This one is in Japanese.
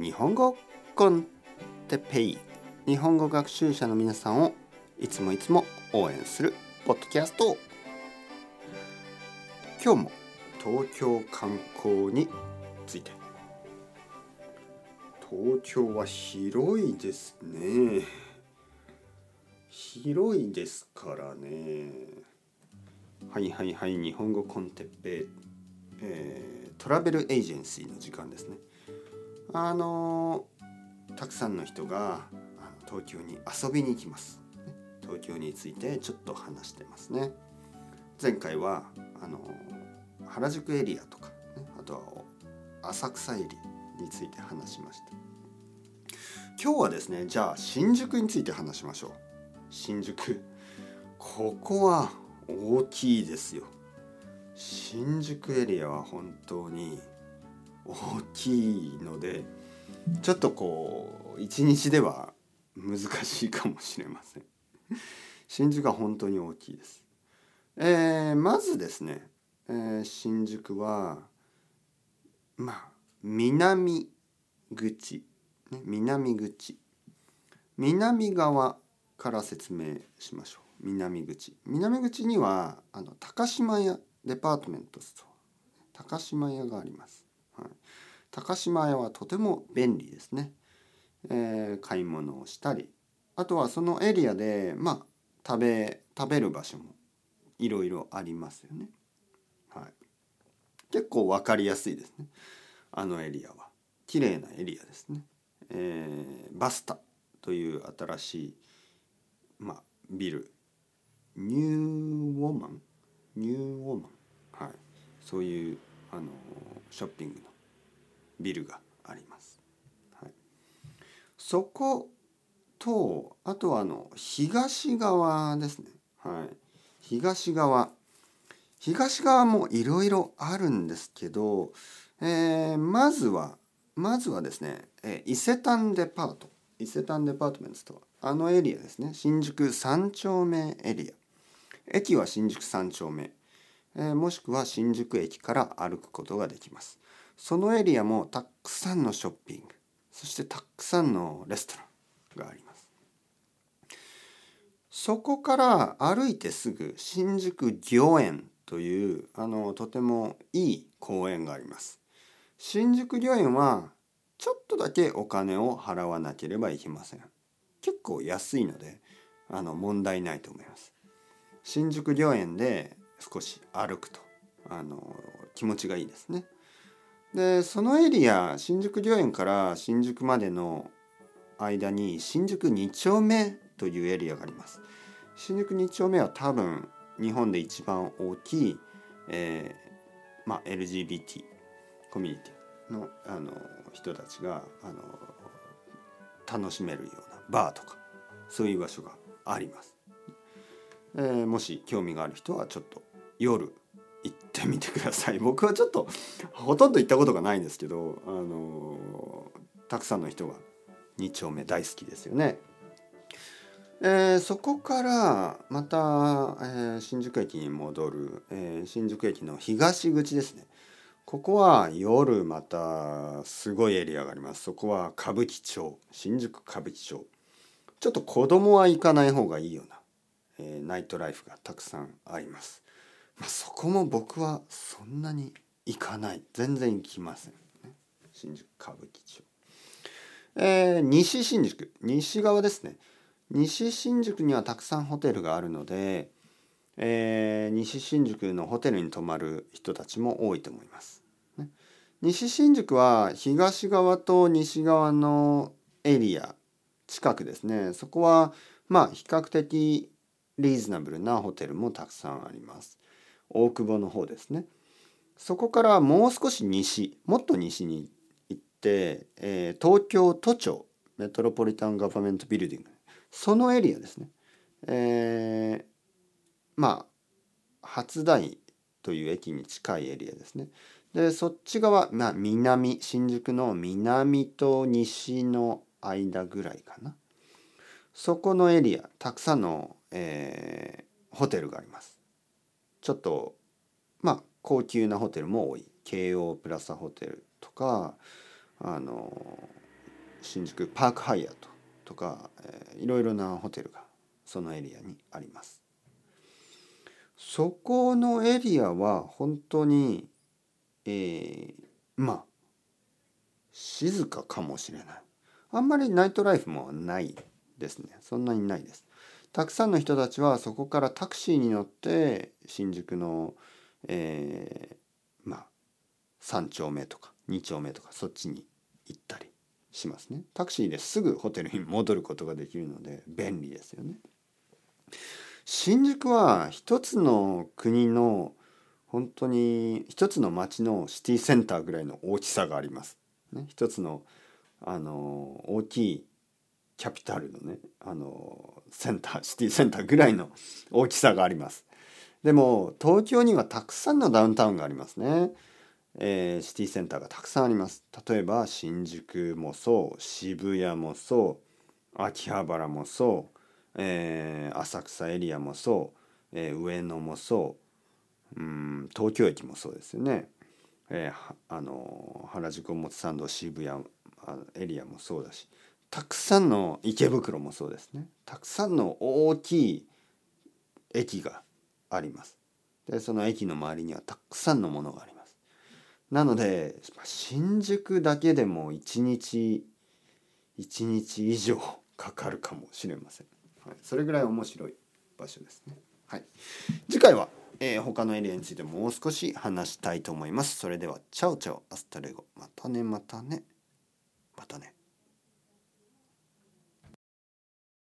日本語コンテペイ。日本語学習者の皆さんをいつもいつも応援するポッドキャスト。今日も東京観光について。東京は広いですね。広いですからね。はいはいはい。日本語コンテッペイ、えー、トラベルエージェンシーの時間ですね。あのたくさんの人が東京に遊びに行きます。東京についてちょっと話してますね。前回はあの原宿エリアとか、ね、あとは浅草エリアについて話しました。今日はですねじゃあ新宿について話しましょう。新宿。ここは大きいですよ。新宿エリアは本当に大きいのでちょっとこう一日では難しいかもしれません。新宿は本当に大きいです、えー、まずですね、えー、新宿はまあ南口、ね、南口。南側から説明しましょう。南口。南口にはあの高島屋デパートメントストア。高島屋があります、高島屋はとても便利ですね、えー、買い物をしたりあとはそのエリアでまあ食べ食べる場所もいろいろありますよね、はい、結構分かりやすいですね。あのエリアは。綺麗なエリアですね、えー、バスタという新しいまあ、ビル。ニューウォーマン？ニューウォーマン？はい。そういうあのショッピングのビルがあります。はい、そことあとはあの東側ですね。はい、東側。東側もいろいろあるんですけど、えー、まずはまずはですね、えー、伊勢丹デパート。伊勢丹デパートメントとはあのエリアですね。新宿三丁目エリア。駅は新宿三丁目、えー、もしくは新宿駅から歩くことができます。そのエリアもたくさんのショッピング。そしてたくさんのレストランがあります。そこから歩いてすぐ新宿御苑というあのとてもいい公園があります。新宿御苑はちょっとだけお金を払わなければいけません。結構安いのであの問題ないと思います。新宿御苑で少し歩くとあの気持ちがいいですね。でそのエリア新宿御苑から新宿までの間に新宿2丁目というエリアがあります。新宿2丁目は多分日本で一番大きい、えーまあ、LGBT コミュニティのあの人たちがあの楽しめるようなバーとかそういう場所があります、えー、もし興味がある人はちょっと夜ってみてください 僕はちょっとほとんど行ったことがないんですけどあのたくさんの人が2丁目大好きですよね。えー、そこからまた、えー、新宿駅に戻る、えー、新宿駅の東口ですねここは夜またすごいエリアがありますそこは歌舞伎町新宿歌舞伎町ちょっと子供は行かない方がいいような、え、ナイトライフがたくさんあります。まあ、そこも僕はそんなに行かない。全然行きません、ね、新宿歌舞伎町。えー、西新宿。西側ですね。西新宿にはたくさんホテルがあるので、えー、西新宿のホテルに泊まる人たちも多いと思います。ね、西新宿は東側と西側のエリア近くですね。そこはまあ比較的リーズナブルなホテルもたくさんあります。大久保の方ですね。そこからもう少し西もっと西に行って、えー、東京都庁メトロポリタンガバメントビルディング。そのエリアですね。えー、まあ初台という駅に近いエリアですね。でそっち側、まあ、南新宿の南と西の間ぐらいかな。そこのエリアたくさんの、えー、ホテルがあります。ちょっとまあ高級なホテルも多い。京王プラザホテルとかあの新宿パークハイアットとか、えー、いろいろなホテルがそのエリアにあります。そこのエリアは本当に、えー、まあ静かかもしれない。あんまりナイトライフもないですね。そんなにないです。たくさんの人たちはそこからタクシーに乗って新宿の、えー、まあ3丁目とか2丁目とかそっちに行ったりしますねタクシーですぐホテルに戻ることができるので便利ですよね新宿は一つの国の本当に一つの町のシティセンターぐらいの大きさがあります。ね、一つのあの大きいキャピタルのねあのセンターシティセンターぐらいの大きさがあります。でも東京にはたくさんのダウンタウンがありますね。えー、シティセンターがたくさんあります。例えば新宿もそう渋谷もそう秋葉原もそう、えー、浅草エリアもそう、えー、上野もそううん東京駅もそうですよね。えー、あの原宿表参道渋谷エリアもそうだしたくさんの池袋もそうですね。たくさんの大きい駅があります。でその駅の周りにはたくさんのものがあります。なので新宿だけでも1日1日以上かかるかもしれません、はい、それぐらい面白い場所ですね。はい。次回は、えー、他のエリアについてもう少し話したいと思います。それでは ciao ciao。 hasta luego。またねまたね。またね。